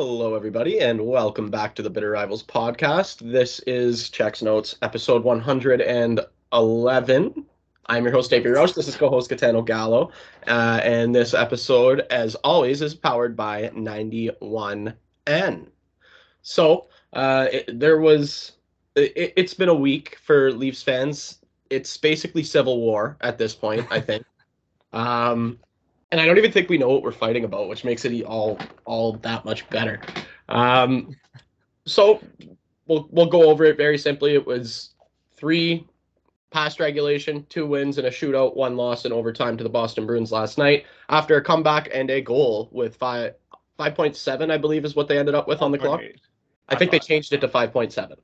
Hello, everybody, and welcome back to the Bitter Rivals podcast. This is Checks Notes, episode 111. I'm your host, Avery Roche. This is co host Gaetano Gallo. Uh, and this episode, as always, is powered by 91N. So, uh, it, there was, it, it's been a week for Leafs fans. It's basically civil war at this point, I think. um, and I don't even think we know what we're fighting about, which makes it all all that much better. Um, so we'll we'll go over it very simply. It was three past regulation, two wins and a shootout, one loss in overtime to the Boston Bruins last night after a comeback and a goal with five five point seven, I believe, is what they ended up with on the clock. I, I think they changed it to five point seven.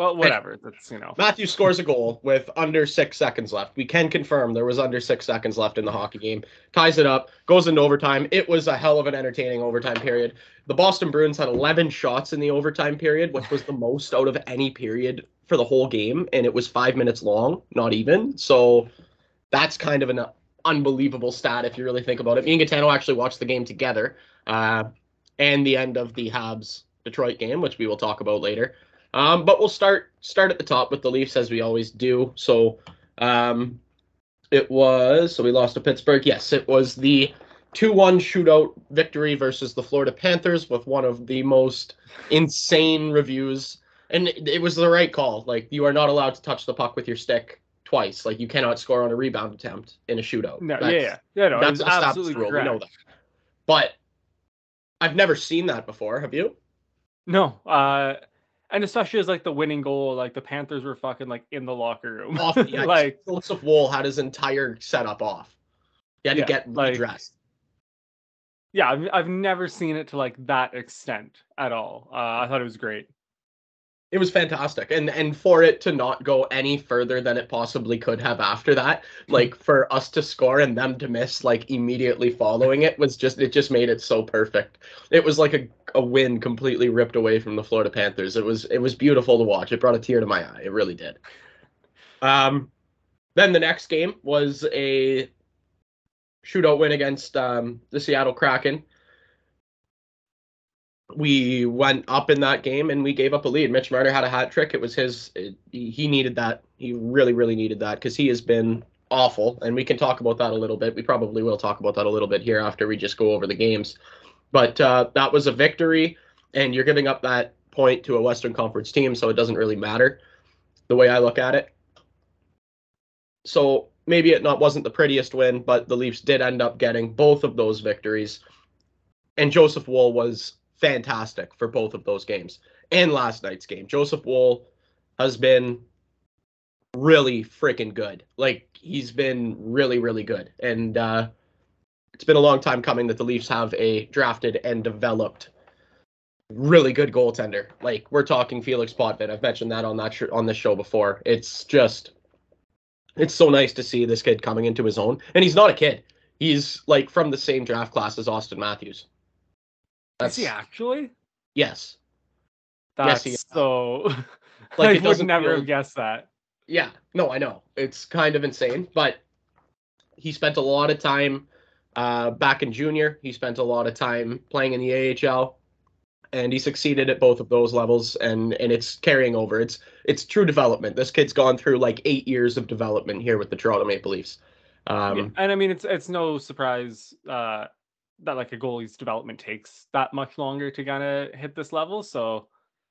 Well, whatever. That's you know. Matthew scores a goal with under six seconds left. We can confirm there was under six seconds left in the hockey game. Ties it up, goes into overtime. It was a hell of an entertaining overtime period. The Boston Bruins had 11 shots in the overtime period, which was the most out of any period for the whole game, and it was five minutes long, not even. So that's kind of an unbelievable stat if you really think about it. Me and Gaetano actually watched the game together, uh, and the end of the Habs Detroit game, which we will talk about later. Um, but we'll start start at the top with the Leafs as we always do. So um, it was so we lost to Pittsburgh. Yes, it was the two-one shootout victory versus the Florida Panthers with one of the most insane reviews. And it, it was the right call. Like you are not allowed to touch the puck with your stick twice. Like you cannot score on a rebound attempt in a shootout. No, that's, yeah, yeah, no, that's absolutely rule. Correct. We know that. But I've never seen that before. Have you? No. Uh and especially as like the winning goal, like the Panthers were fucking like in the locker room. Off, yeah, like Joseph Woll had his entire setup off. He had yeah, to get like, redressed. Yeah, I've, I've never seen it to like that extent at all. Uh, I thought it was great it was fantastic. And and for it to not go any further than it possibly could have after that hmm. like for us to score and them to miss like immediately following it was just it just made it so perfect. It was like a, a win completely ripped away from the florida panthers. It was it was beautiful to watch. It brought a tear to my eye. It really did. Um then the next game was a shootout win against um, the seattle kraken we went up in that game and we gave up a lead. Mitch Marner had a hat trick. It was his. It, he needed that. He really, really needed that because he has been awful. And we can talk about that a little bit. We probably will talk about that a little bit here after we just go over the games. But uh, that was a victory, and you're giving up that point to a Western Conference team, so it doesn't really matter the way I look at it. So maybe it not wasn't the prettiest win, but the Leafs did end up getting both of those victories. And Joseph Woll was fantastic for both of those games and last night's game. Joseph Woll has been really freaking good. Like he's been really, really good. And uh, it's been a long time coming that the Leafs have a drafted and developed really good goaltender. Like we're talking Felix Potvin. I've mentioned that on that sh- on this show before. It's just it's so nice to see this kid coming into his own. And he's not a kid. He's like from the same draft class as Auston Matthews. That's, Is he actually? Yes. That's yes, so. like I would never feel... have guessed that. Yeah, no, I know it's kind of insane, but he spent a lot of time uh, back in junior. He spent a lot of time playing in the AHL, and he succeeded at both of those levels. And and it's carrying over. It's it's true development. This kid's gone through like eight years of development here with the Toronto Maple Leafs. Um, yeah. And I mean, it's it's no surprise uh, that like a goalie's development takes that much longer to kind of hit this level. So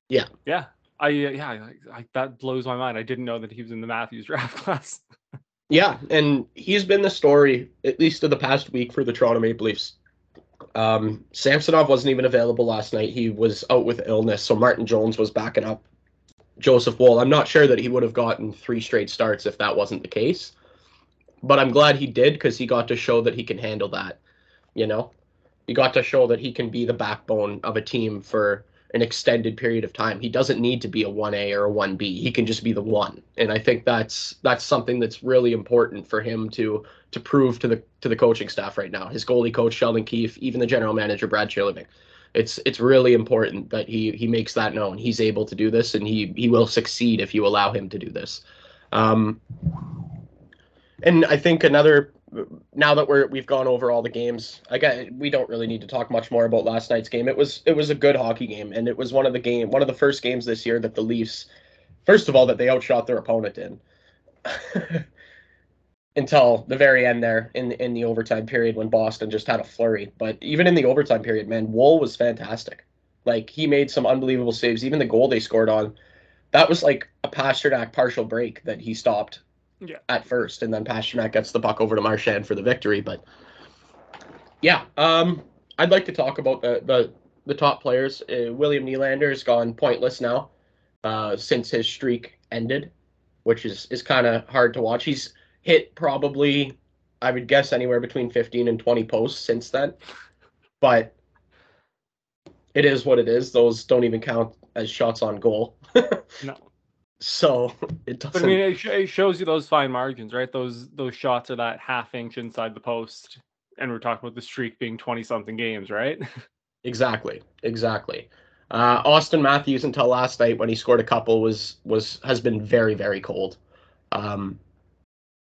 yeah, yeah, I yeah, I, I, that blows my mind. I didn't know that he was in the Matthews draft class. yeah, and he's been the story at least of the past week for the Toronto Maple Leafs. Um, Samsonov wasn't even available last night. He was out with illness, so Martin Jones was backing up Joseph Woll. I'm not sure that he would have gotten three straight starts if that wasn't the case, but I'm glad he did because he got to show that he can handle that. You know, he got to show that he can be the backbone of a team for an extended period of time. He doesn't need to be a 1A or a 1B. He can just be the one. And I think that's that's something that's really important for him to to prove to the to the coaching staff right now. His goalie coach Sheldon Keefe, even the general manager Brad Treliving. It's it's really important that he he makes that known. He's able to do this and he he will succeed if you allow him to do this. Um and I think another now that we're we've gone over all the games, I again, we don't really need to talk much more about last night's game. It was it was a good hockey game, and it was one of the game one of the first games this year that the Leafs, first of all, that they outshot their opponent in. Until the very end there in in the overtime period when Boston just had a flurry. But even in the overtime period, man, Woll was fantastic. Like he made some unbelievable saves. Even the goal they scored on, that was like a Pastrnak partial break that he stopped Yeah. at first, and then Pastrnak gets the puck over to Marchand for the victory. But yeah, um, I'd like to talk about the the, the top players. Uh, William Nylander has gone pointless now uh, since his streak ended, which is is kind of hard to watch. He's hit probably, I would guess, anywhere between 15 and 20 posts since then, but it is what it is. Those don't even count as shots on goal. No. So it doesn't. But I mean, it, sh- it shows you those fine margins, right? Those those shots are that half inch inside the post, and we're talking about the streak being twenty something games, right? Exactly, exactly. Uh, Auston Matthews until last night when he scored a couple was was has been very very cold. Um,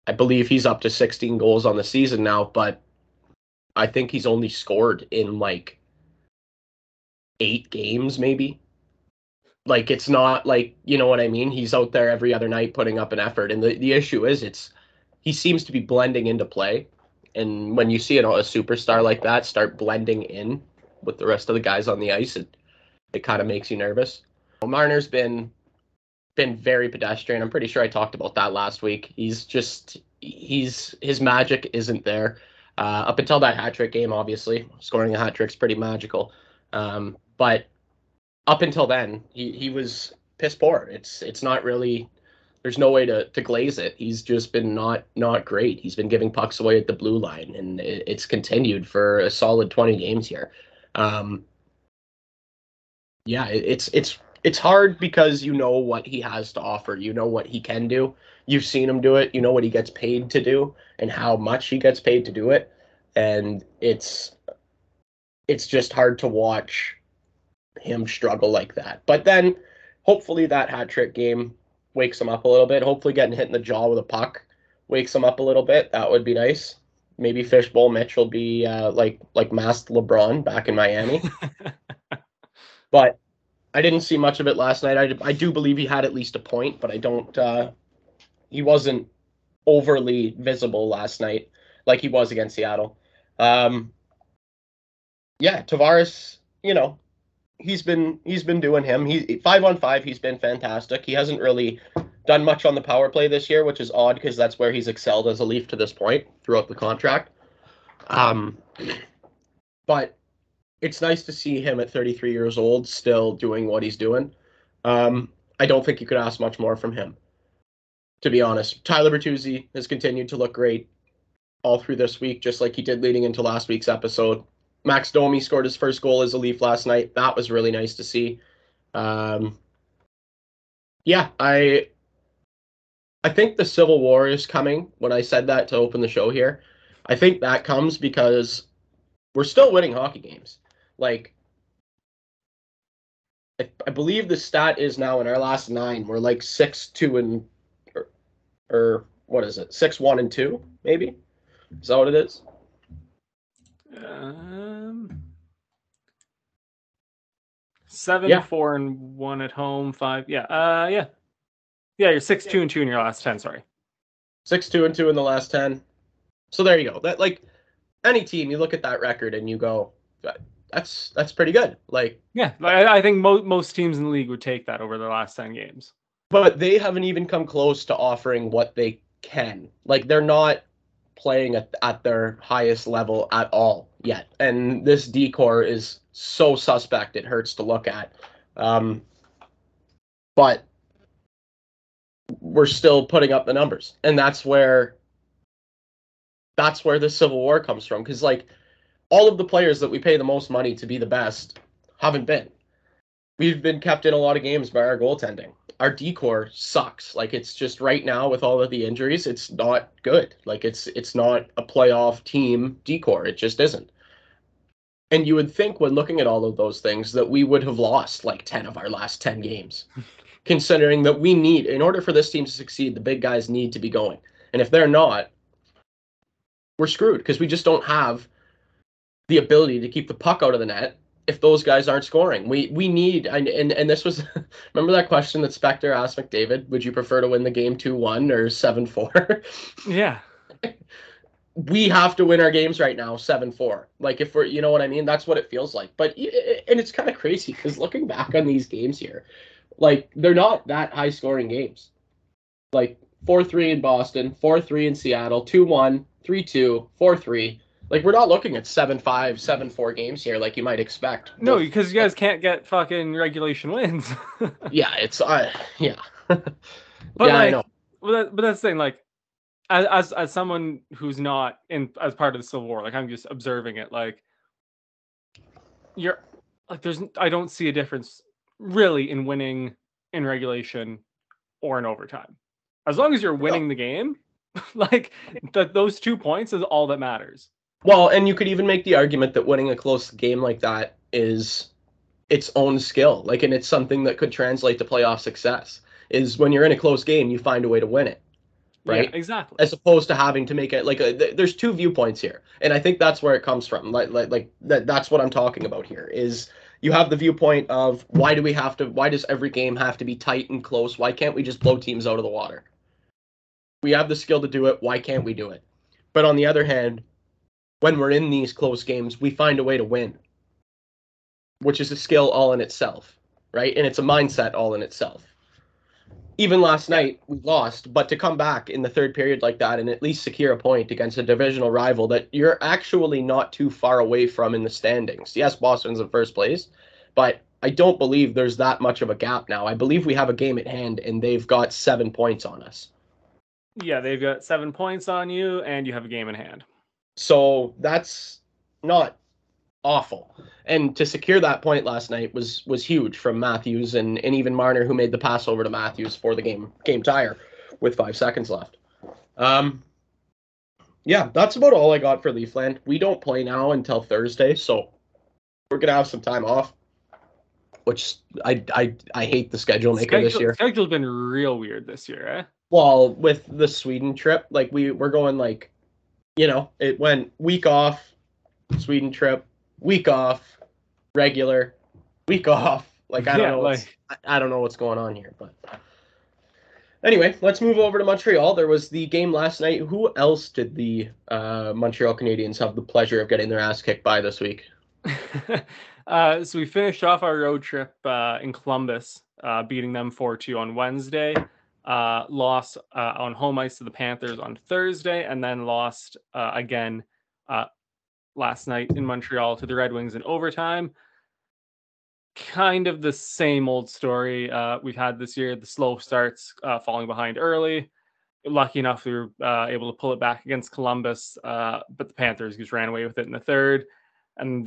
I believe he's up to 16 goals on the season now, but I think he's only scored in like eight games maybe. Like it's not like you know what I mean. He's out there every other night putting up an effort, and the the issue is it's he seems to be blending into play, and when you see know, a superstar like that start blending in with the rest of the guys on the ice, it it kind of makes you nervous. Marner's been been very pedestrian. I'm pretty sure I talked about that last week. He's just he's his magic isn't there. Uh, up until that hat trick game, obviously, scoring a hat trick's pretty magical. Um, but up until then, he, he was piss poor. It's it's not really there's no way to, to glaze it. He's just been not not great. He's been giving pucks away at the blue line, and it, it's continued for a solid 20 games here. Um, yeah, it, it's it's it's hard because you know what he has to offer. You know what he can do. You've seen him do it. You know what he gets paid to do and how much he gets paid to do it. And it's it's just hard to watch him struggle like that. But then hopefully that hat trick game wakes him up a little bit. Hopefully getting hit in the jaw with a puck wakes him up a little bit. That would be nice. Maybe Fishbowl Mitch will be uh, like like masked LeBron back in Miami. but I didn't see much of it last night. I, I do believe he had at least a point, but I don't. Uh, he wasn't overly visible last night like he was against Seattle. Um, yeah, Tavares, you know, he's been he's been doing him. He five on five. He's been fantastic. He hasn't really done much on the power play this year, which is odd because that's where he's excelled as a Leaf to this point throughout the contract. Um, but it's nice to see him at 33 years old still doing what he's doing. Um, I don't think you could ask much more from him, to be honest. Tyler Bertuzzi has continued to look great all through this week, just like he did leading into last week's episode. Max Domi scored his first goal as a Leaf last night. That was really nice to see. Um, yeah, I I think the Civil War is coming. When I said that to open the show here, I think that comes because we're still winning hockey games. Like, I, I believe the stat is now in our last nine, we're like six two and or, or what is it? Six one and two, maybe. Is that what it is? Um, seven, Yeah. four, and one at home. Five. Yeah. Uh, yeah. Yeah, you're six, two, and two in your last ten. Sorry. Six two and two in the last ten. So there you go. That like any team, you look at that record and you go, that's that's pretty good. Like, Yeah, I, I think mo- most teams in the league would take that over their last ten games. but they haven't even come close to offering what they can. Like they're not playing at, at their highest level at all yet. And this D-core is so suspect it hurts to look at. Um, but we're still putting up the numbers. And that's where that's where the civil war comes from. Cause like all of the players that we pay the most money to be the best haven't been. We've been kept in a lot of games by our goaltending our D-core sucks. Like it's just right now with all of the injuries, it's not good. Like it's it's not a playoff team D-core. It just isn't. And you would think when looking at all of those things that we would have lost like 10 of our last 10 games. Considering that we need in order for this team to succeed, the big guys need to be going. And if they're not, we're screwed because we just don't have the ability to keep the puck out of the net if those guys aren't scoring. We we need and and, and this was remember that question that Spector asked McDavid, would you prefer to win the game 2-1 or 7-4? Yeah. we have to win our games right now 7-4. Like if we're you know what I mean? That's what it feels like. But and it's kind of crazy cuz looking back on these games here, like they're not that high scoring games. Like 4-3 in Boston, 4-3 in Seattle, 2-1, 3-2, 4-3 like we're not looking at seven five, seven four games here, like you might expect. No, because you guys can't get fucking regulation wins. yeah, it's uh, yeah. but yeah, like, I know. But, that, but that's the thing, like, as, as as someone who's not in as part of the Civil War, like I'm just observing it, like you're like there's I don't see a difference really in winning in regulation or in overtime. As long as you're winning the game, like that those two points is all that matters. Well, and you could even make the argument that winning a close game like that is its own skill. Like, and it's something that could translate to playoff success. Is when you're in a close game, you find a way to win it, right? Yeah, exactly. As opposed to having to make it like a, th- there's two viewpoints here, and I think that's where it comes from. Like, like, like that. That's what I'm talking about here. Is you have the viewpoint of why do we have to? Why does every game have to be tight and close? Why can't we just blow teams out of the water? We have the skill to do it. Why can't we do it? But on the other hand, when we're in these close games, we find a way to win, which is a skill all in itself, right? And it's a mindset all in itself. Even last night, we lost, but to come back in the third period like that and at least secure a point against a divisional rival that you're actually not too far away from in the standings. Yes, Boston's in first place, but I don't believe there's that much of a gap now. I believe we have a game at hand and they've got seven points on us. Yeah, they've got seven points on you, and you have a game in hand. So that's not awful. And to secure that point last night was was huge from Matthews and, and even Marner who made the pass over to Matthews for the game game tire with five seconds left. Um yeah, that's about all I got for Leafland. We don't play now until Thursday, so we're gonna have some time off. Which I I I hate the schedule maker schedule, this year. Schedule's been real weird this year, eh? Well, with the Sweden trip, like we we're going like you know, it went week off, Sweden trip, week off, regular, week off. Like I don't yeah, know, like... I don't know what's going on here, but anyway, let's move over to Montreal. There was the game last night. Who else did the uh, Montreal Canadiens have the pleasure of getting their ass kicked by this week? uh, so we finished off our road trip uh, in Columbus, uh, beating them 4 2 on Wednesday uh, lost uh, on home ice to the Panthers on Thursday, and then lost uh, again uh, last night in Montreal to the Red Wings in overtime. Kind of the same old story uh, we've had this year. The slow starts, uh, falling behind early. Lucky enough, we were able to pull it back against Columbus, but the Panthers just ran away with it in the third. And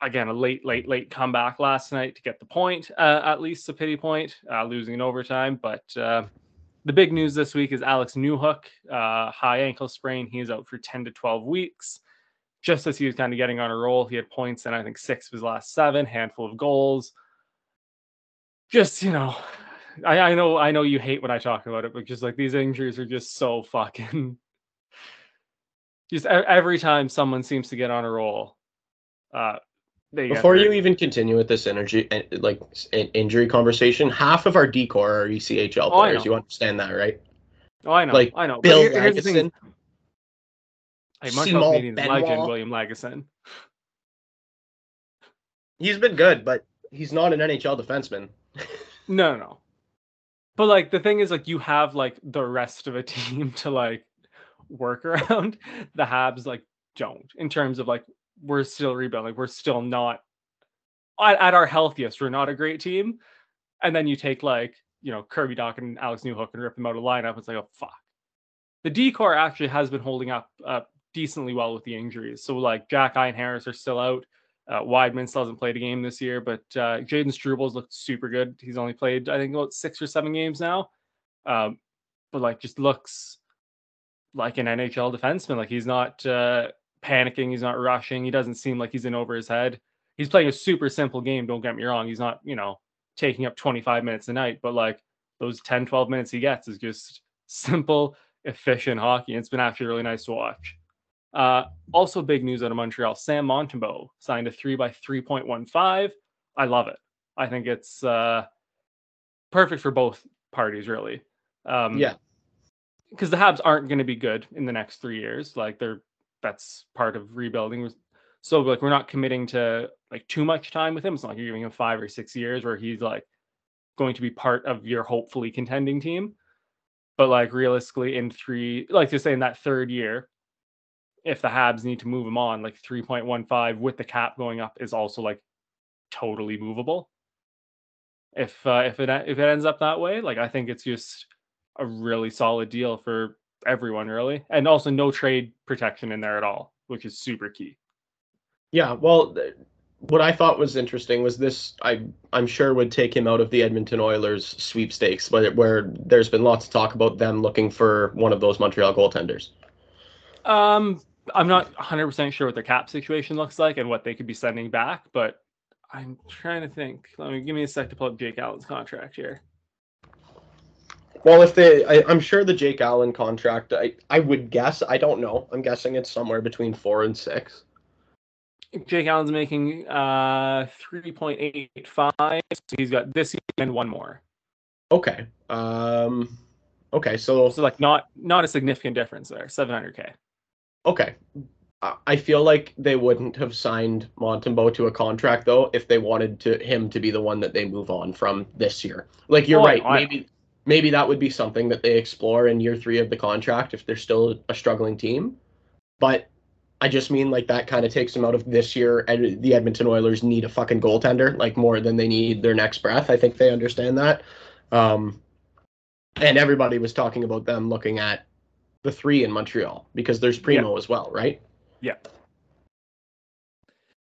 again a late, late, late comeback last night to get the point, uh, at least a pity point, uh, losing in overtime. But uh, the big news this week is Alex Newhook, uh, high ankle sprain. He is out for 10 to 12 weeks. Just as he was kind of getting on a roll, he had points in I think six of his last seven, handful of goals. Just you know, I, I know I know you hate when I talk about it, but just like these injuries are just so fucking. Just every time someone seems to get on a roll, uh, before you even continue with this energy, like injury conversation, half of our D-core are ECHL oh, players. You understand that, right? Oh, I know. Like I know. Bill here, Lagesson. Hey, Montreal Canadiens legend William Lagesson. He's been good, but he's not an NHL defenseman. no, no. But like the thing is, like you have like the rest of a team to like work around. The Habs like don't in terms of like we're still rebuilding. We're still not at, at, our healthiest. We're not a great team. And then you take like, you know, Kirby Dach and Alex Newhook and rip them out of lineup. It's like, oh, fuck. The D-core actually has been holding up uh, decently well with the injuries. So like Xhekaj and Harris are still out. Uh, Wideman still hasn't played a game this year, but uh, Jayden Struble's looked super good. He's only played, I think, about six or seven games now. Um, but like, just looks like an NHL defenseman. Like he's not uh, panicking. He's not rushing. He doesn't seem like he's in over his head. He's playing a super simple game. Don't get me wrong. He's not, you know, taking up 25 minutes a night, but like those 10, 12 minutes he gets is just simple, efficient hockey. And it's been actually really nice to watch. Uh, also, big news out of Montreal: Sam Montembeault signed a three by three point one five. I love it. I think it's uh, perfect for both parties, really. Um, Yeah. because the Habs aren't going to be good in the next three years. Like they're that's part of rebuilding. So like we're not committing to like too much time with him. It's not like you're giving him five or six years where he's like going to be part of your hopefully contending team. But like realistically, in three, like to say in that third year, if the Habs need to move him on, like three point one five with the cap going up is also like totally movable. If uh, if it if it ends up that way, like I think it's just a really solid deal for everyone, really, and also no trade protection in there at all, which is super key. Yeah, well, th- what I thought was interesting was this. I I'm sure would take him out of the Edmonton Oilers sweepstakes, but where there's been lots of talk about them looking for one of those Montreal goaltenders. Um, I'm not 100% sure what their cap situation looks like and what they could be sending back, but I'm trying to think. Let me give me a sec to pull up Jake Allen's contract here. Well, if they, I, I'm sure the Jake Allen contract. I I would guess. I don't know. I'm guessing it's somewhere between four and six. Jake Allen's making uh 3.85. So he's got this year and one more. Okay. Um. Okay. So So like not not a significant difference there. 700k. okay. I- I feel like they wouldn't have signed Montembeault to a contract though if they wanted to him to be the one that they move on from this year. Like you're Oh, right. I maybe maybe that would be something that they explore in year three of the contract if they're still a struggling team. But I just mean like that kind of takes them out of this year. And the Edmonton Oilers need a fucking goaltender like more than they need their next breath. I think they understand that. Um, and everybody was talking about them looking at the three in Montreal because there's Primeau as well, right? Yeah.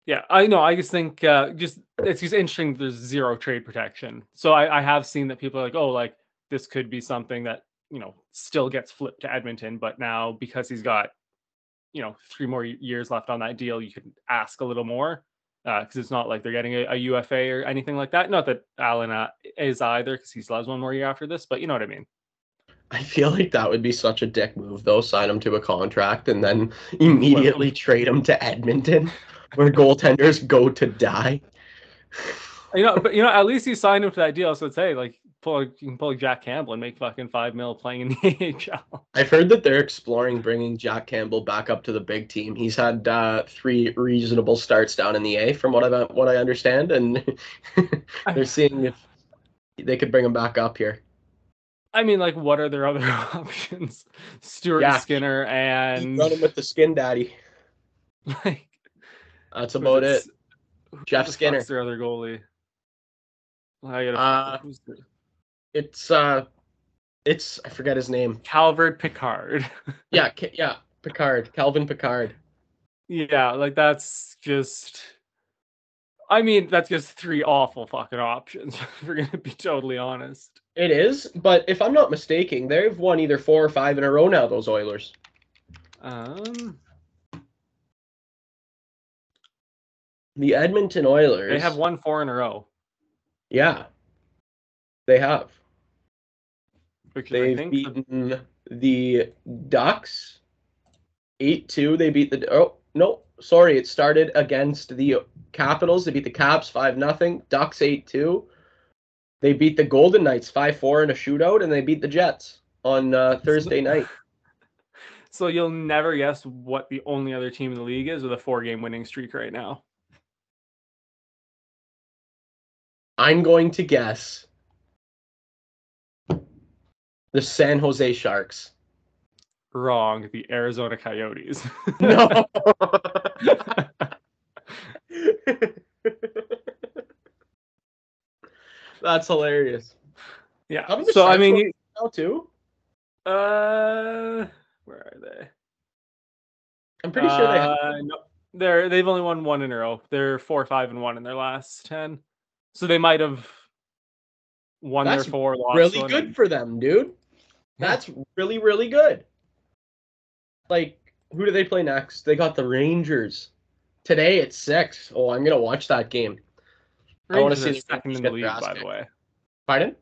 Yeah, I know. I just think uh, just it's just interesting. There's zero trade protection. So I, I have seen that people are like, oh, like this could be something that you know still gets flipped to Edmonton, but now because he's got you know three more years left on that deal, you could ask a little more because it's not like they're getting a, a UFA or anything like that. Not that Allen uh, is either because he still has one more year after this, but you know what I mean. I feel like that would be such a dick move, though. Sign him to a contract and then immediately trade him to Edmonton, where goaltenders go to die. You know, but you know, at least you signed him to that deal, so it's hey, like pull you can pull Jack Campbell and make fucking five mil playing in the AHL. I've heard that they're exploring bringing Jack Campbell back up to the big team. He's had uh, three reasonable starts down in the A, from what I what I understand, and they're seeing if they could bring him back up here. I mean, like, what are their other options? Stuart Yeah. Skinner and running with the skin daddy. like That's about it. Jeff Skinner. their other goalie. I gotta Uh, who's It's uh, it's I forget his name. Calvert Pickard. Yeah, Ca- yeah, Pickard, Calvin Pickard. yeah, like that's just. I mean, that's just three awful fucking options. If we're gonna be totally honest. It is, but if I'm not mistaken, they've won either four or five in a row now. Those Oilers. Um, The Edmonton Oilers. they have won four in a row, Yeah, they have. They've think the- beaten the Ducks eight two. They beat the oh no sorry it started against the Capitals. They beat the Caps five nothing. Ducks eight two. They beat the Golden Knights five four in a shootout, and they beat the Jets on uh, Thursday night. So you'll never guess what the only other team in the league is with a four-game winning streak right now. I'm going to guess the San Jose Sharks. Wrong. The Arizona Coyotes. No. That's hilarious. yeah. So I mean, you- Now too. uh, where are they? I'm pretty sure they have. Uh, no, they're they've only won one in a row. They're four, five, and one in their last ten. So they might have won That's their four, really one, good and- for them, dude. Yeah. That's really, really good. Like, who do they play next? They got the Rangers today at six. Oh, I'm gonna watch that game. I wanna see the second Rangers in the league, by the way. Pardon?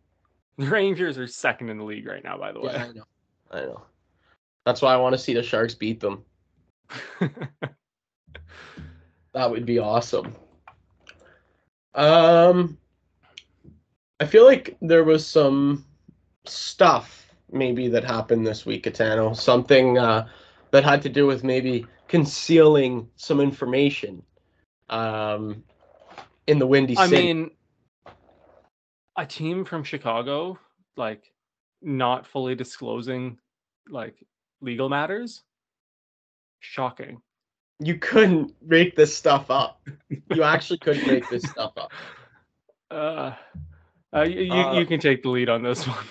The Rangers are second in the league right now, by the way. Yeah, I know. I know. That's why I want to see the Sharks beat them. That would be awesome. Um, I feel like there was some stuff maybe that happened this week, Atano. Something uh, that had to do with maybe concealing some information um, in the Windy I City. mean, a team from Chicago, like, not fully disclosing like legal matters. Shocking. you couldn't make this stuff up. You actually couldn't make this stuff up. Uh, uh, you, you, Uh, you can take the lead on this one.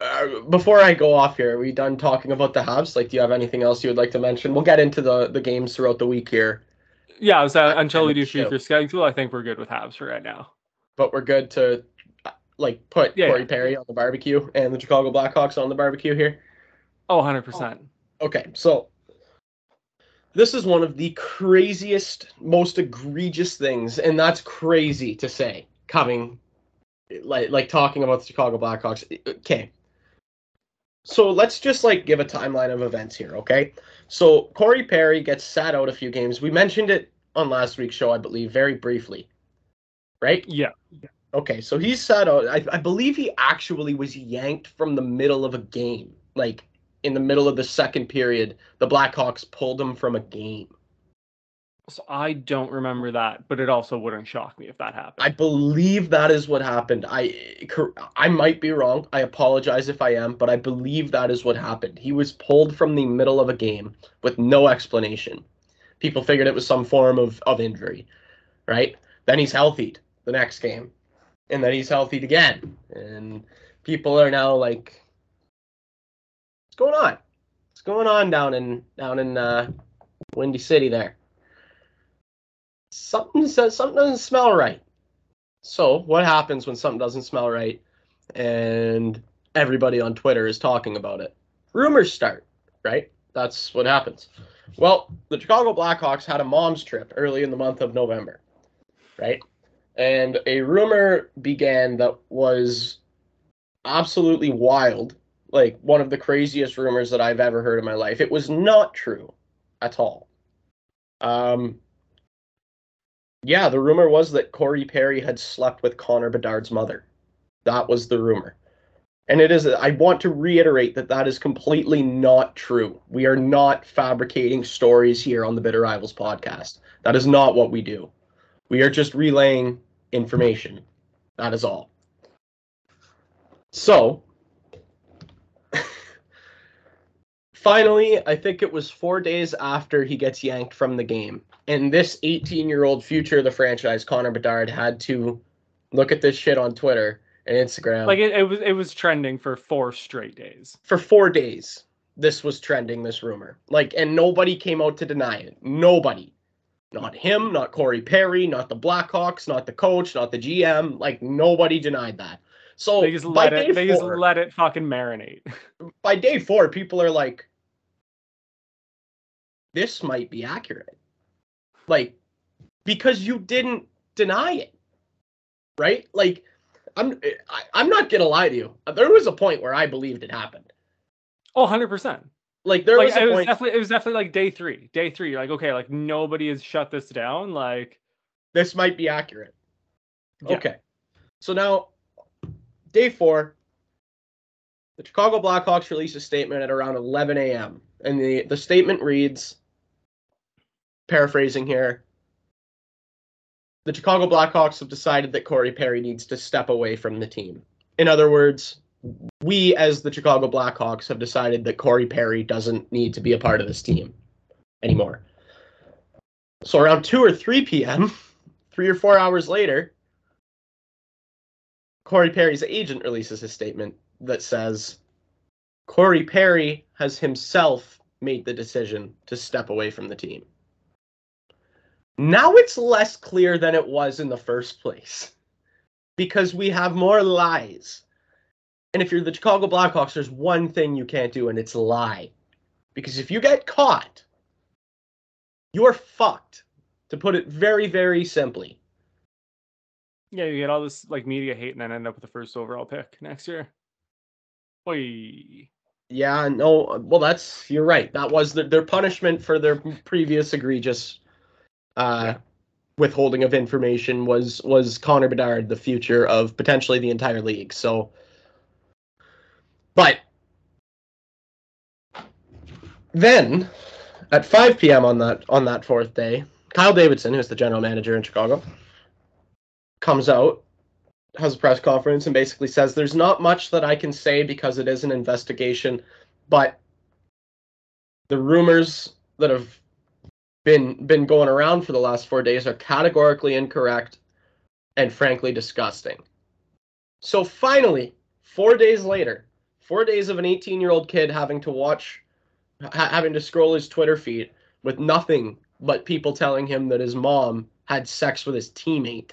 Uh, before I go off here, are we done talking about the Habs? Like, do you have anything else you would like to mention? We'll get into the the games throughout the week here, Yeah, so until we do of the show. future schedule, I think we're good with Habs for right now. but we're good to uh, like put Yeah, Corey yeah. Perry on the barbecue and the Chicago Blackhawks on the barbecue here. Oh, 100%. Okay, so this is one of the craziest, most egregious things, and that's crazy to say coming like like talking about the Chicago Blackhawks. Okay. So let's just like give a timeline of events here, okay? So Corey Perry gets sat out a few games. We mentioned it on last week's show, I believe, very briefly. Right? Yeah. Okay, so he's sat out. I, I believe he actually was yanked from the middle of a game. Like in the middle of the second period, the Blackhawks pulled him from a game. So I don't remember that, but it also wouldn't shock me if that happened. I believe that is what happened. I I might be wrong. I apologize if I am, but I believe that is what happened. He was pulled from the middle of a game with no explanation. People figured it was some form of, of injury, right? Then he's healthied the next game, and then he's healthied again, and people are now like, "What's going on? What's going on down in down in uh, Windy City there?" Something says something doesn't smell right. So, what happens when something doesn't smell right and everybody on Twitter is talking about it? Rumors start, right? That's what happens. Well, the Chicago Blackhawks had a mom's trip early in the month of November, right? And a rumor began that was absolutely wild, like one of the craziest rumors that I've ever heard in my life. It was not true at all. Um, yeah, the rumor was that Corey Perry had slept with Connor Bedard's mother. That was the rumor. And it is, I want to reiterate that that is completely not true. We are not fabricating stories here on the Bitter Rivals podcast. That is not what we do. We are just relaying information. That is all. So, finally, I think it was four days after he gets yanked from the game. And this 18 year old future of the franchise, Connor Bedard, had to look at this shit on Twitter and Instagram. like it, it was it was trending for four straight days. for four days, this was trending, this rumor. Like, and nobody came out to deny it. Nobody. Not him, not Corey Perry, not the Blackhawks, not the coach, not the GM. Like, nobody denied that. So They just let it they just let it fucking marinate. by day four, people are like, this might be accurate. Like, because you didn't deny it. Right? Like, I'm I, I'm not gonna lie to you. There was a point where I believed it happened. Oh, 100%. Like there like was a it was point definitely it was definitely like day 3. Day 3 like okay, like nobody has shut this down like this might be accurate. Yeah. Okay. So now, day four, the Chicago Blackhawks release a statement at around 11 a.m. And the, the statement reads, paraphrasing here, the Chicago Blackhawks have decided that Corey Perry needs to step away from the team. In other words, we as the Chicago Blackhawks have decided that Corey Perry doesn't need to be a part of this team anymore. So around 2 or 3 p.m., three or four hours later, Corey Perry's agent releases a statement that says Corey Perry has himself made the decision to step away from the team. Now it's less clear than it was in the first place because we have more lies. And if you're the Chicago Blackhawks, there's one thing you can't do, and it's lie. Because if you get caught, you're fucked, to put it very, very simply. yeah, you get all this like media hate and then end up with the first overall pick next year. Oy. Yeah, no. Well, that's you're right. That was the, their punishment for their previous egregious uh, yeah. withholding of information was was Connor Bedard, the future of potentially the entire league. So, but then at 5 p.m. on that on that fourth day, Kyle Davidson, who's the general manager in Chicago, comes out, has a press conference, and basically says, "There's not much that I can say because it is an investigation, but the rumors that have been been going around for the last four days are categorically incorrect and frankly disgusting." So finally, four days later, four days of an 18 year old kid having to watch, ha- having to scroll his Twitter feed with nothing but people telling him that his mom had sex with his teammate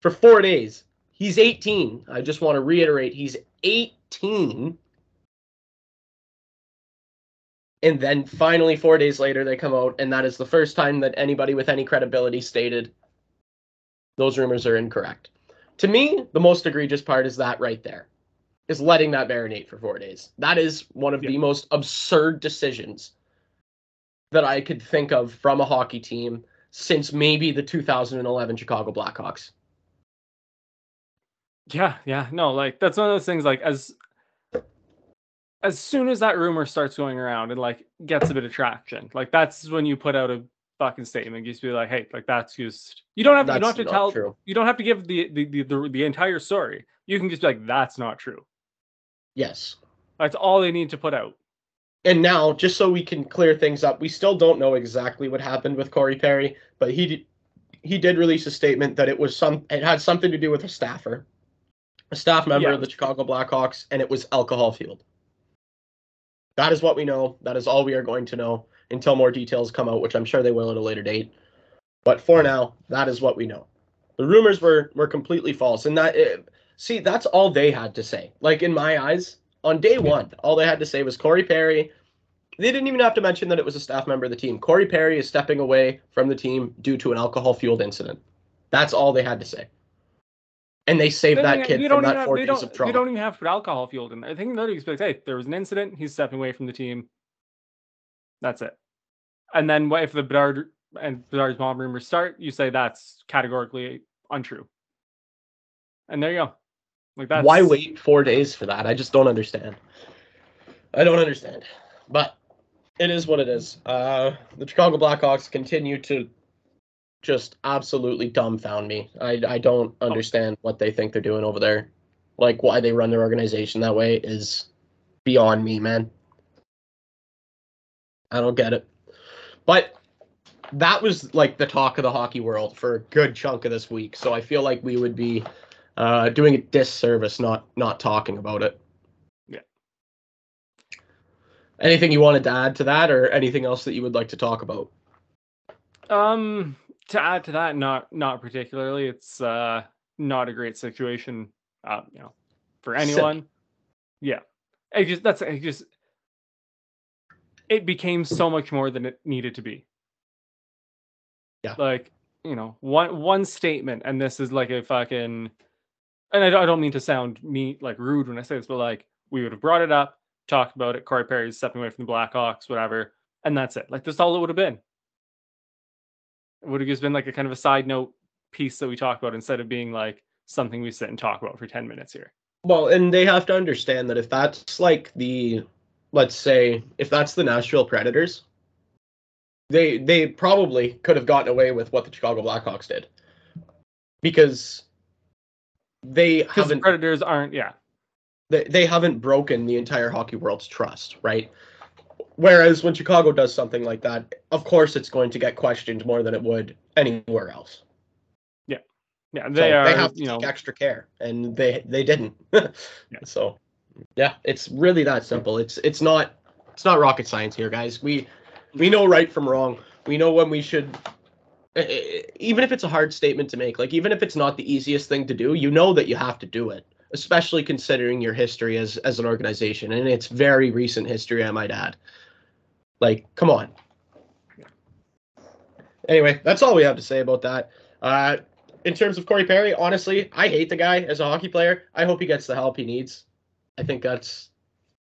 for four days. He's 18. I just want to reiterate, he's 18. And then finally, four days later, they come out, and that is the first time that anybody with any credibility stated those rumors are incorrect. To me, the most egregious part is that right there, is letting that marinate for four days. That is one of the most absurd decisions that I could think of from a hockey team since maybe the 2011 Chicago Blackhawks. Yeah, yeah, no, like that's one of those things. Like as as soon as that rumor starts going around and like gets a bit of traction, like that's when you put out a fucking statement. You just be like, hey, like that's just you don't have to, you don't have to tell true. you don't have to give the the, the the the entire story. You can just be like, that's not true. Yes, that's all they need to put out and now, just so we can clear things up, we still don't know exactly what happened with Corey Perry, but he he did release a statement that it was some it had something to do with a staffer, a staff member yeah. of the Chicago Blackhawks, and it was alcohol fueled. That is what we know. That is all we are going to know until more details come out, which I'm sure they will at a later date. But for now, that is what we know. The rumors were were completely false, and that it, see that's all they had to say. Like in my eyes, on day one, all they had to say was Corey Perry. They didn't even have to mention that it was a staff member of the team. Corey Perry is stepping away from the team due to an alcohol fueled incident. That's all they had to say. And they saved that kid from that four days of trauma. You don't even have to put alcohol fueled in there. I think they'd expect, hey, there was an incident, he's stepping away from the team. That's it. And then what if the Bedard and Bedard's mom rumors start, you say that's categorically untrue. And there you go. Like that. Why wait four days for that? I just don't understand. I don't understand. But it is what it is. Uh, the Chicago Blackhawks continue to just absolutely dumbfound me. I I don't oh. understand what they think they're doing over there. Like why they run their organization that way is beyond me, man. I don't get it. But that was like the talk of the hockey world for a good chunk of this week. So I feel like we would be uh, doing a disservice not not talking about it. Yeah. Anything you wanted to add to that, or anything else that you would like to talk about? Um, to add to that, not not particularly. It's uh not a great situation. Uh, you know, for anyone. Sick. Yeah, it just that's it just it became so much more than it needed to be. Yeah. Like, you know, one one statement and this is like a fucking and I, I don't mean to sound me like rude when I say this, but like we would have brought it up, talked about it. Corey Perry's stepping away from the Blackhawks, whatever, and that's it. Like that's all it would have been. Would have just been like a kind of a side note piece that we talk about instead of being like something we sit and talk about for 10 minutes here. Well, and they have to understand that if that's like the let's say if that's the Nashville Predators, they they probably could have gotten away with what the Chicago Blackhawks did. Because they haven't the predators aren't yeah they, they haven't broken the entire hockey world's trust right whereas when chicago does something like that of course it's going to get questioned more than it would anywhere else. Yeah. Yeah they so are they have to you take know. extra care and they they didn't. Yeah. so yeah it's really that simple. It's it's not it's not rocket science here guys. We we know right from wrong. We know when we should even if it's a hard statement to make, like even if it's not the easiest thing to do, you know that you have to do it, especially considering your history as as an organization and it's very recent history, I might add. Like, come on. Anyway, that's all we have to say about that. Uh, in terms of Corey Perry, honestly, I hate the guy as a hockey player. I hope he gets the help he needs. I think that's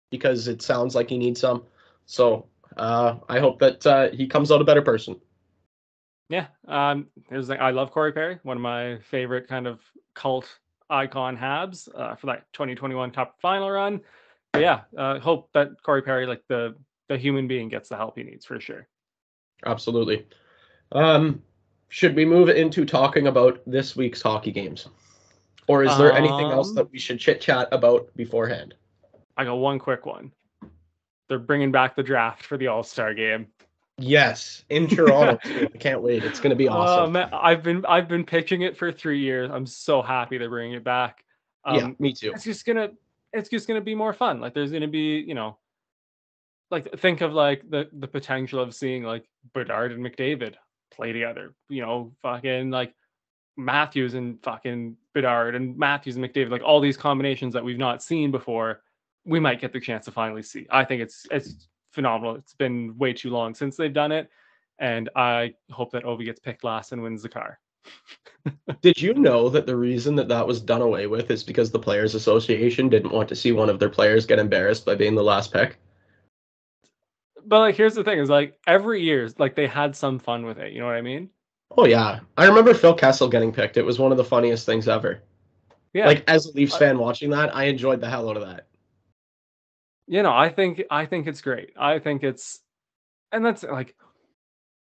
because it sounds like he needs some. So uh, I hope that uh, he comes out a better person. Yeah, um, here's the, I love Corey Perry, one of my favorite kind of cult icon Habs uh, for that 2021 Cup final run. But yeah, uh, hope that Corey Perry, like the the human being, gets the help he needs for sure. Absolutely. Um, should we move into talking about this week's hockey games, or is there anything else Um, that we should chit chat about beforehand? I got one quick one. They're bringing back the draft for the All Star game. Yes, in Toronto. I can't wait. It's going to be Oh awesome. man, I've been I've been pitching it for three years. I'm so happy they're bringing it back. Um, yeah, me too. it's just gonna it's just gonna be more fun. Like there's gonna be you know, like think of like the the potential of seeing like Bedard and McDavid play together. You know, fucking like Matthews and fucking Bedard and Matthews and McDavid. Like all these combinations that we've not seen before. We might get the chance to finally see. I think it's it's phenomenal. It's been way too long since they've done it, and I hope that Ovi gets picked last and wins the car. Did you know that the reason that that was done away with is because the Players Association didn't want to see one of their players get embarrassed by being the last pick? But like, here's the thing: is like every year, like they had some fun with it. You know what I mean? Oh yeah, I remember Phil Kessel getting picked. It was one of the funniest things ever. Yeah. Like as a Leafs fan watching that, I enjoyed the hell out of that. you know, I think I think it's great. I think it's, and that's like,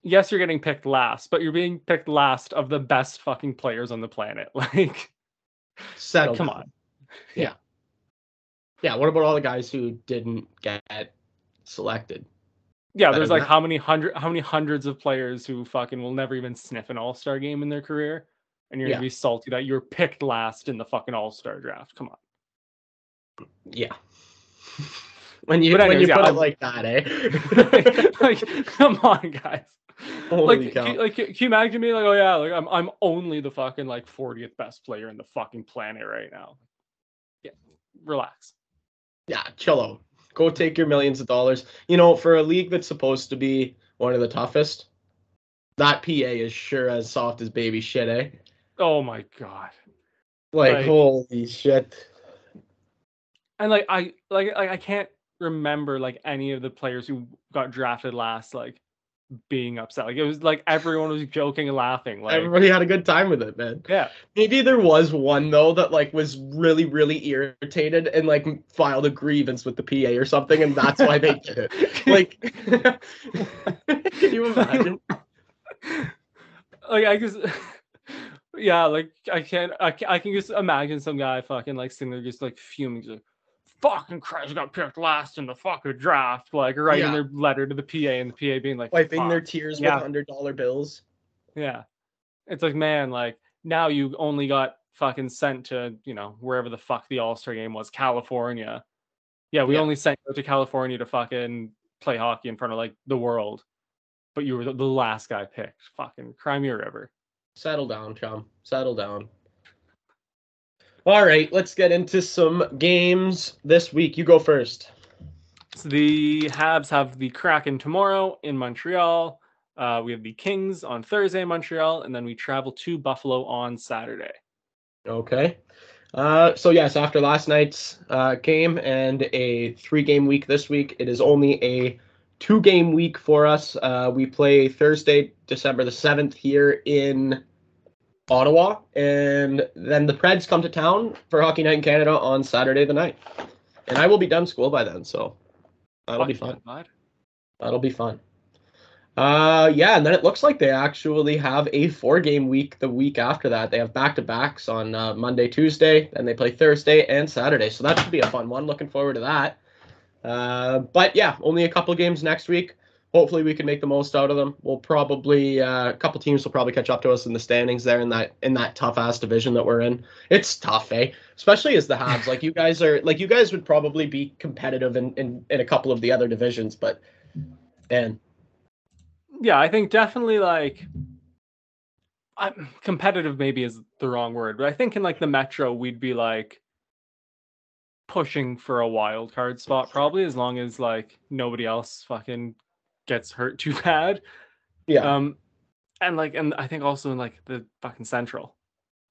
yes, you're getting picked last, but you're being picked last of the best fucking players on the planet. Like, Settle. come on. Yeah. What about all the guys who didn't get selected? Yeah, there's like how many hundred, how many hundreds of players who fucking will never even sniff an All Star game in their career, and you're Yeah. gonna be salty that you're picked last in the fucking All Star draft. Come on. Yeah. when you But when you yeah, put I'll- it like that, eh? like, come on, guys. Holy like, can, like, can you imagine me like, oh yeah, like I'm I'm only the fucking like 40th best player in the fucking planet right now. Yeah, relax. yeah, chill out. Go take your millions of dollars. You know, for a league that's supposed to be one of the toughest, that PA is sure as soft as baby shit, eh? Oh my god. Like, Like- holy shit. And like I like like I can't remember like any of the players who got drafted last like being upset. Like it was like everyone was joking and laughing. Like Everybody had a good time with it, man. yeah, Maybe there was one though that like was really, really irritated and like filed a grievance with the PA or something, and that's why they did it. Like, can you imagine? like I just yeah, like I can't I can, I can just imagine some guy fucking like sitting there just like fuming, just like fucking Christ got picked last in the fucking draft, like writing Yeah. their letter to the PA and the PA being like Wiping their tears Yeah. with hundred dollar bills. yeah. It's like man, like now you only got fucking sent to you know wherever the fuck the All Star game was, California. Yeah, we Yeah. only sent you to California to fucking play hockey in front of like the world, but you were the, the last guy picked. Fucking cry me a river. Settle down, chum. Settle down. All right, let's get into some games this week. You go first. So the Habs have the Kraken tomorrow in Montreal. Uh, we have the Kings on Thursday in Montreal, and then we travel to Buffalo on Saturday. Okay. Uh, so yes, after last night's uh, game and a three-game week this week, it is only a two-game week for us. Uh, we play Thursday, December the seventh, here in Ottawa, and then the Preds come to town for Hockey Night in Canada on Saturday the 9th. And I will be done school by then, so that'll be fun. That'll be fun. Uh, yeah, and then it looks like they actually have a four-game week the week after that. They have back-to-backs on uh, Monday, Tuesday, and they play Thursday and Saturday. So that should be a fun one. Looking forward to that. Uh, but yeah, only a couple games next week. Hopefully, we can make the most out of them. We'll probably uh, a couple teams will probably catch up to us in the standings there in that in that tough ass division that we're in. It's tough, eh? Especially as the Habs. like you guys are like you guys would probably be competitive in in, in a couple of the other divisions, but man, Yeah, I think definitely like I'm competitive maybe is the wrong word, but I think in like the Metro we'd be like pushing for a wild card spot probably as long as like nobody else fucking gets hurt too bad. yeah. Um, and like, and I think also in like the fucking central,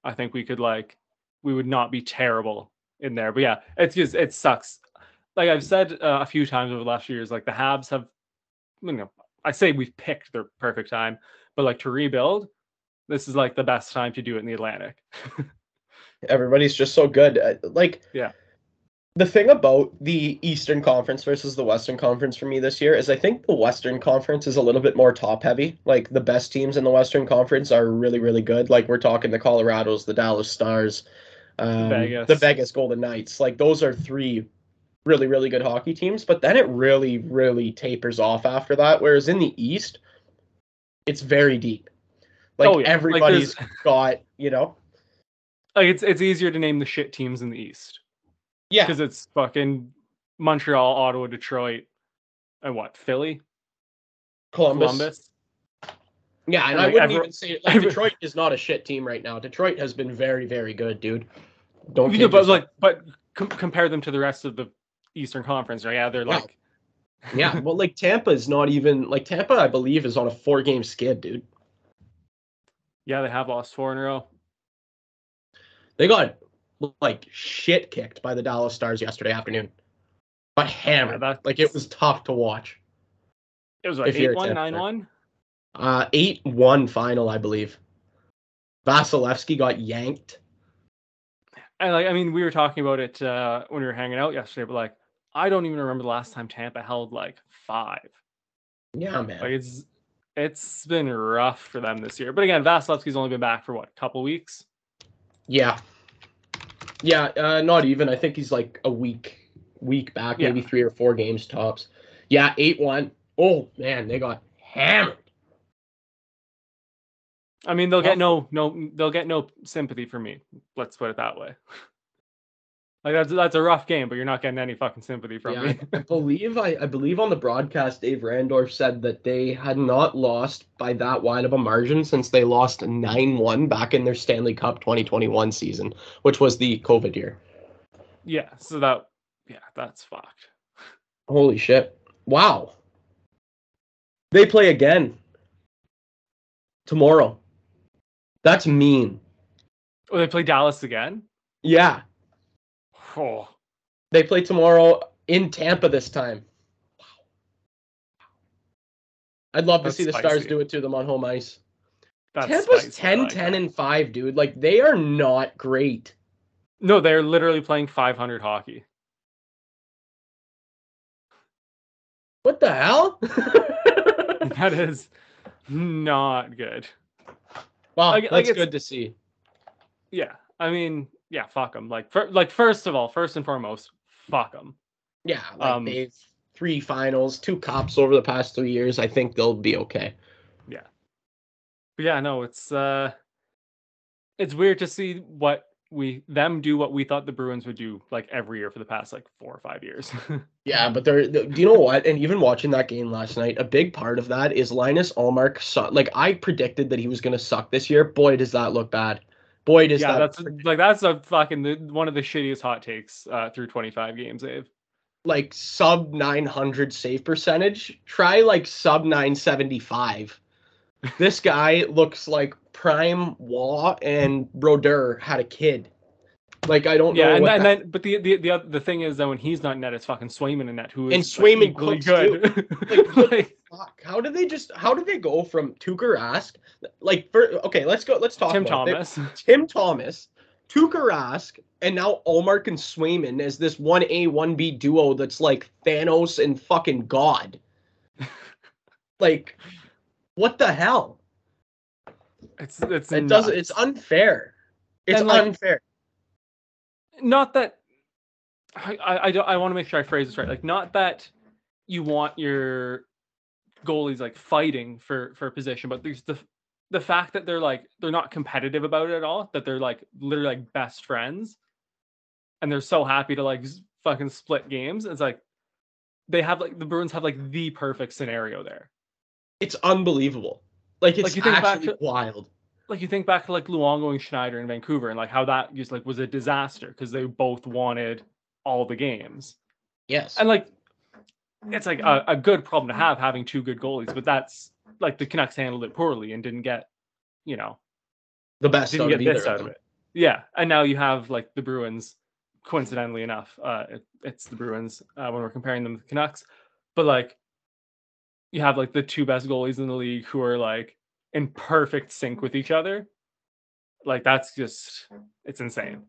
I think we could like, we would not be terrible in there. But yeah, it's just it sucks. like I've said uh, a few times over the last few years, like the Habs have, you know, I say we've picked their perfect time, but like to rebuild, this is like the best time to do it in the Atlantic. Everybody's just so good. Uh, Like, Yeah. The thing about the Eastern Conference versus the Western Conference for me this year is I think the Western Conference is a little bit more top heavy. Like the best teams in the Western Conference are really, really good. Like we're talking the Colorados, the Dallas Stars, um, Vegas. the Vegas Golden Knights. Like those are three really, really good hockey teams. But then it really, really tapers off after that. Whereas in the East, it's very deep. Like Oh, yeah. Everybody's there's- got, you know, like it's it's easier to name the shit teams in the East yeah, because it's fucking Montreal, Ottawa, Detroit, and what Philly, Columbus. Columbus. Yeah, and And, I wouldn't every- even say like every- Detroit is not a shit team right now. Detroit has been very, very good, dude. Don't Yeah, but like, but com- compare them to the rest of the Eastern Conference, right? Yeah, they're Yeah. like, yeah, well, like Tampa is not even like Tampa. I believe is on a four-game skid, dude. yeah, they have lost four in a row. They got like shit kicked by the Dallas Stars yesterday afternoon. But hammered. that's- like it was tough to watch. It was like If you're eight a one, Tampa nine fan. one. Uh, eight-one final, I believe. Vasilevskiy got yanked. And like, I mean, we were talking about it uh, when we were hanging out yesterday, but like, I don't even remember the last time Tampa held like five. Yeah, man. Like, it's it's been rough for them this year. But again, Vasilevskiy's only been back for what, a couple weeks? Yeah. Yeah, uh, not even. I think he's like a week week back, Yeah. maybe three or four games tops. Yeah, eight one. Oh man, they got hammered. I mean, they'll get no no they'll get no sympathy from me. Let's put it that way. Like that's that's a rough game, but you're not getting any fucking sympathy from Yeah, me. I, believe I, I believe on the broadcast Dave Randorf said that they had not lost by that wide of a margin since they lost 9-1 back in their Stanley Cup 2021 season, which was the COVID year. yeah, so that yeah, that's fucked. Holy shit. Wow. They play again tomorrow. That's mean. Oh, they play Dallas again? Yeah. Oh, They play tomorrow in Tampa this time. Wow. I'd love to see the Stars do it to them on home ice. that's Tampa's spicy. I 10 like 10 that. and 5, dude. Like they are not great. No, they're literally playing 500 hockey. What the hell? That is not good. well, Like- like that's it's- good to see. Yeah, I mean, yeah, fuck them. Like, fir- like first of all, first and foremost, fuck them. Yeah, like Um, they've three finals, two cups over the past three years. I think they'll be okay. But yeah, no, it's uh, it's weird to see what we them do what we thought the Bruins would do like every year for the past like four or five years. Yeah, but they're, do you know what? And even watching that game last night, a big part of that is Linus Ullmark. Su- like I predicted that he was going to suck this year. Boy, does that look bad. Boy, does yeah, that that's like that's a fucking one of the shittiest hot takes uh, through 25 games, Dave. like sub 900 save percentage. Try like sub 975. this guy looks like prime Roy and Brodeur had a kid. Like I don't Yeah, know. and, what and that- then but the the the, the thing is that when he's not in net, it's fucking Swayman in net who is And like, Swayman equally cooks, good. Like, Like, Fuck, how did they just? How did they go from Tuukka Rask? Like, for, okay, let's go. Let's talk Tim about it. Thomas. Tim Thomas, Tuukka Rask, and now Ullmark and Swayman as this one A one B duo that's like Thanos and fucking God. like, what the hell? It's it's It doesn't. It's unfair. It's like, unfair. not that I I, I, don't- I want to make sure I phrase this right. Like not that you want your goalies like fighting for for a position, but there's the the fact that they're like they're not competitive about it at all. That they're like literally like best friends, and they're so happy to like fucking split games. It's like they have like the Bruins have like the perfect scenario there. It's unbelievable. Like it's Like, you think back actually to- wild. like you think back to like Luongo and Schneider in Vancouver and like how that just like was a disaster because they both wanted all the games. Yes. And like it's like a, a good problem to have having two good goalies, but that's like the Canucks handled it poorly and didn't get, you know, the best didn't out get of either this out of it. Yeah. And now you have like the Bruins coincidentally enough, uh, it, it's the Bruins uh, when we're comparing them to the Canucks. But like, you have like the two best goalies in the league who are like in perfect sync with each other. Like that's just it's insane.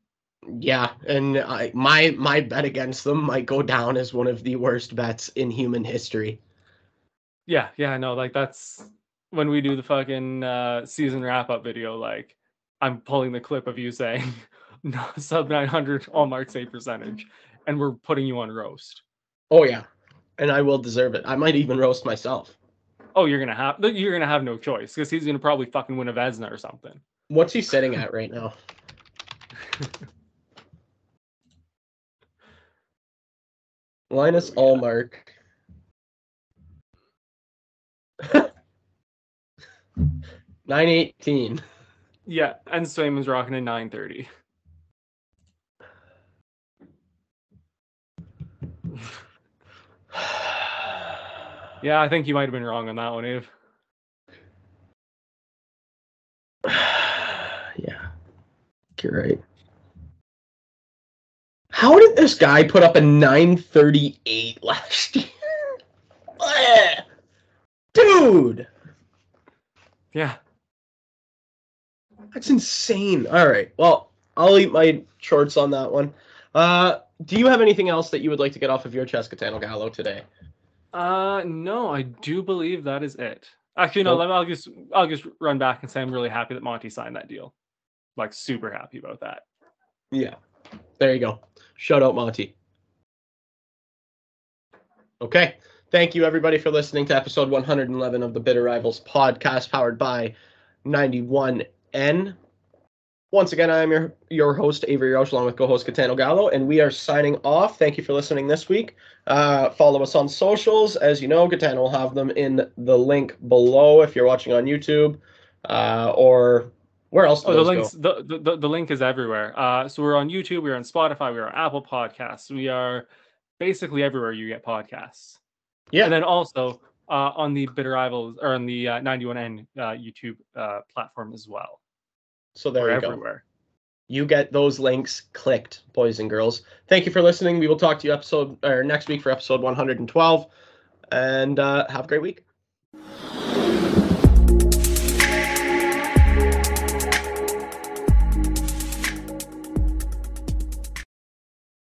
Yeah, and I, my my bet against them might go down as one of the worst bets in human history. Yeah, yeah, no, like that's when we do the fucking uh, season wrap up video. Like, I'm pulling the clip of you saying no, sub 900 Ullmark save percentage, and we're putting you on roast. Oh yeah, and I will deserve it. I might even roast myself. Oh, you're gonna have you're gonna have no choice because he's gonna probably fucking win a Vezina or something. What's he sitting at right now? Linus oh, Ullmark. Nine eighteen. Yeah, and Swayman's rocking at nine thirty. yeah, I think you might have been wrong on that one, Eve. yeah, you're right. How did this guy put up a 938 last year? Dude! Yeah. That's insane. All right. Well, I'll eat my shorts on that one. Uh, do you have anything else that you would like to get off of your chest, Gitano Gallo, today? Uh, no, I do believe that is it. Actually, no. Let me, I'll just I'll just run back and say I'm really happy that Monty signed that deal. Like, super happy about that. Yeah. There you go. Shout out Monty. Okay. Thank you, everybody, for listening to episode 111 of the Bitter Rivals podcast, powered by 91N. Once again, I am your, your host, Avery Roche, along with co host Gitano Gallo, and we are signing off. Thank you for listening this week. Uh, follow us on socials. As you know, Gitano will have them in the link below if you're watching on YouTube uh, or where else? Oh, the links. The, the the link is everywhere. Uh, so we're on YouTube. We're on Spotify. We're on Apple Podcasts. We are basically everywhere you get podcasts. Yeah. And then also uh, on the Bitter Rivals or on the uh, 91N uh, YouTube uh, platform as well. So there we're you everywhere. go. You get those links clicked, boys and girls. Thank you for listening. We will talk to you episode or next week for episode 112, and uh, have a great week.